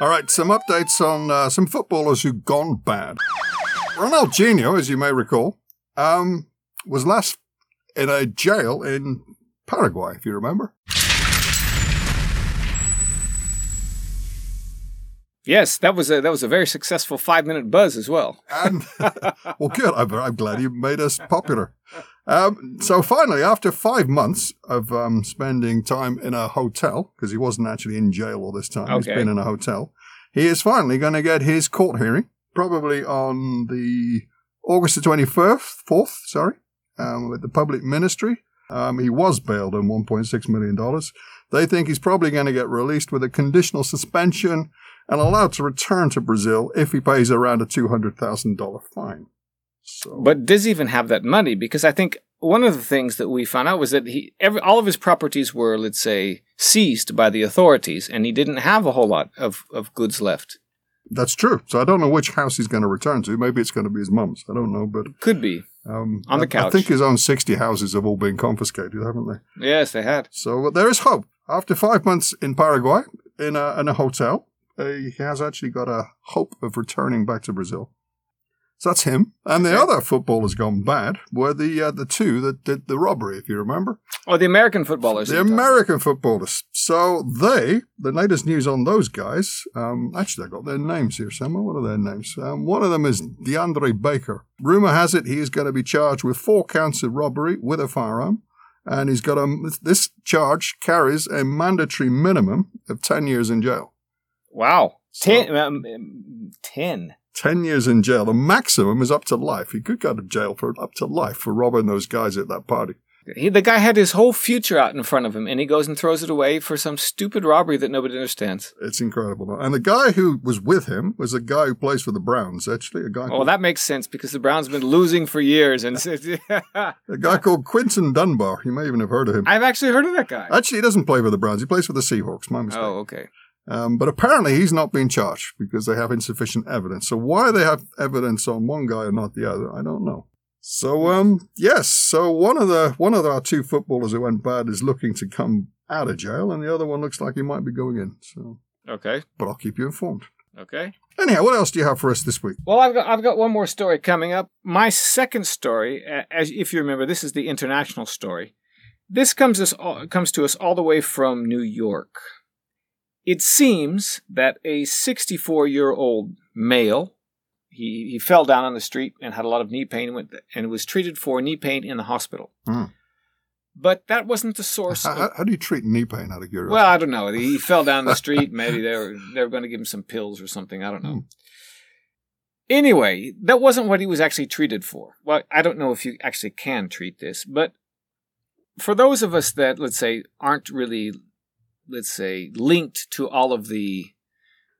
All right, some updates on uh, some footballers who've gone bad. Ronaldinho, as you may recall, um, was last in a jail in Paraguay, if you remember. Yes, that was a that was a very successful five minute buzz as well. And well, good. I'm, I'm glad you made us popular. Um, so finally, after five months of um, spending time in a hotel, because he wasn't actually in jail all this time, he's Okay. been in a hotel. He is finally going to get his court hearing, probably on the August the twenty first, fourth, sorry, um, with the public ministry. Um, he was bailed on one point six million dollars. They think he's probably going to get released with a conditional suspension and allowed to return to Brazil if he pays around a two hundred thousand dollar fine. So, But does he even have that money? Because I think one of the things that we found out was that he every all of his properties were, let's say, seized by the authorities, and he didn't have a whole lot of, of goods left. that's true. So I don't know which house he's going to return to. Maybe it's going to be his mum's. I don't know, but Could be. um, On the I- I think his own sixty houses have all been confiscated, haven't they? Yes, they had. So there is hope. After five months in Paraguay, in a, in a hotel, uh, he has actually got a hope of returning back to Brazil. So that's him. And the other footballers gone bad were the uh, the two that did the robbery, if you remember. Oh, the American footballers. The American footballers. So they, the latest news on those guys, um, actually, I got their names here somewhere. What are their names? Um, one of them is DeAndre Baker. Rumor has it he is going to be charged with four counts of robbery with a firearm. And he's got a, this charge carries a mandatory minimum of 10 years in jail. Wow. So- Ten. Um, um, ten. 10 years in jail. The maximum is up to life. He could go to jail for up to life for robbing those guys at that party. He, the guy had his whole future out in front of him, and he goes and throws it away for some stupid robbery that nobody understands. It's incredible. And the guy who was with him was a guy who plays for the Browns, actually. A guy Oh, called that makes sense because the Browns have been losing for years, and A guy called Quinton Dunbar. You may even have heard of him. I've actually heard of that guy. Actually, he doesn't play for the Browns. He plays for the Seahawks. My mistake. Oh, okay. Um, but apparently, he's not being charged because they have insufficient evidence. So why they have evidence on one guy and not the other, I don't know. So um, yes. So one of the one of our two footballers who went bad is looking to come out of jail, and the other one looks like he might be going in. So, Okay. but I'll keep you informed. Okay. Anyhow, what else do you have for us this week? Well, I've got I've got one more story coming up. My second story, as if you remember, this is the international story. This comes us all, comes to us all the way from New York. It seems that a 64 year old male, he he fell down on the street and had a lot of knee pain, and went and was treated for knee pain in the hospital. Hmm. But that wasn't the source. How, of, how, do you treat knee pain out of curiosity? well, I don't know. He fell down the street. Maybe they were they were going to give him some pills or something. I don't know. Hmm. Anyway, that wasn't what he was actually treated for. Well, I don't know if you actually can treat this, but for those of us that let's say aren't really, let's say, linked to all of the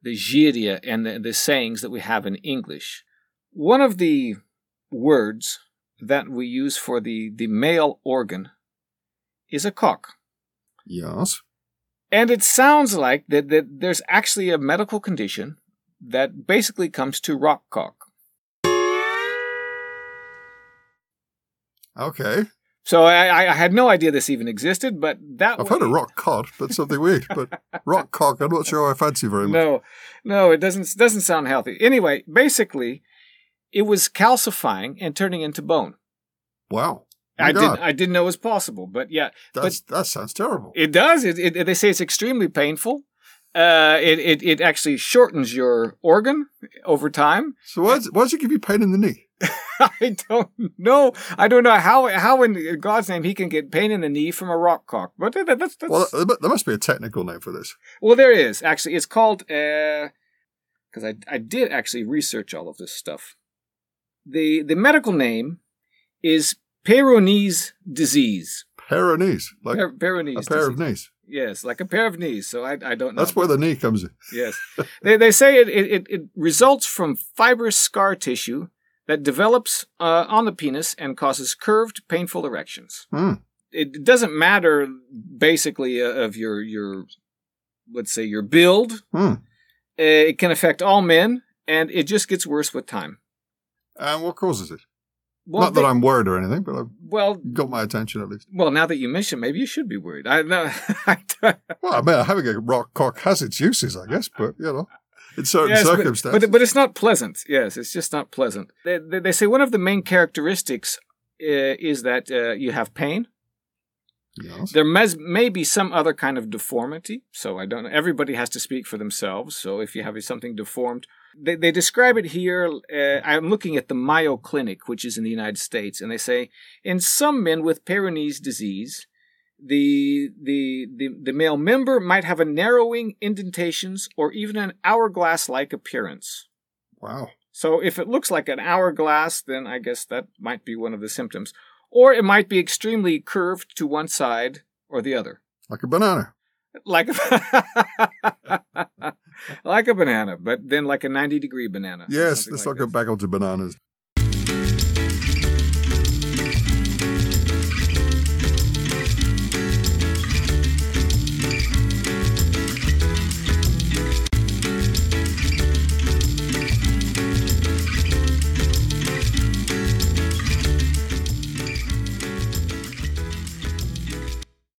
the gíria and the, the sayings that we have in English, one of the words that we use for the the male organ is a cock. yes. And it sounds like that, that there's actually a medical condition that basically comes to rock cock. Okay. So I, I had no idea this even existed, but that I've way- heard of rock cod. That's something weird, but rock cock, I'm not sure I fancy very much. No, no, it doesn't doesn't sound healthy. Anyway, basically, it was calcifying and turning into bone. Wow. My I God. didn't I didn't know it was possible, but yeah, That's, that sounds terrible. it does. It, it they say it's extremely painful. Uh, it, it it actually shortens your organ over time. So why does, why does it give you pain in the knee? I don't know. I don't know how how in God's name he can get pain in the knee from a rock cock. But that, that's, that's Well, there must be a technical name for this. well, there is actually. It's called because I I did actually research all of this stuff. the The medical name is Peyronie's disease. Knees, like Per- Peyronie's a pair disease. of knees. Yes, like a pair of knees. So I I don't know. That's where the knee comes in. Yes. they, they say it, it, it results from fibrous scar tissue that develops uh, on the penis and causes curved, painful erections. Hmm. It doesn't matter, basically, uh, of your, your, let's say, your build. Hmm. Uh, It can affect all men, and it just gets worse with time. And what causes it? Well, Not that they- I'm worried or anything, but I've well, got my attention at least. well. Now that you mention, maybe you should be worried. I know. Well, I mean, having a rock cock has its uses, I guess, but you know, in certain Yes, circumstances. But, but it's not pleasant. Yes, it's just not pleasant. They, they, they say one of the main characteristics uh, is that uh, you have pain. Yes. There mes- may be some other kind of deformity. So I don't know. Everybody has to speak for themselves. So if you have something deformed, they, they describe it here. Uh, I'm looking at the Mayo Clinic, which is in the United States, and they say in some men with Peyronie's disease, the, the the the male member might have a narrowing, indentations, or even an hourglass-like appearance. Wow. So if it looks like an hourglass, then I guess that might be one of the symptoms. Or it might be extremely curved to one side or the other. Like a banana. Like a, like a banana, but then like a 90 degree banana. Yes, let's like not go this. back onto bananas.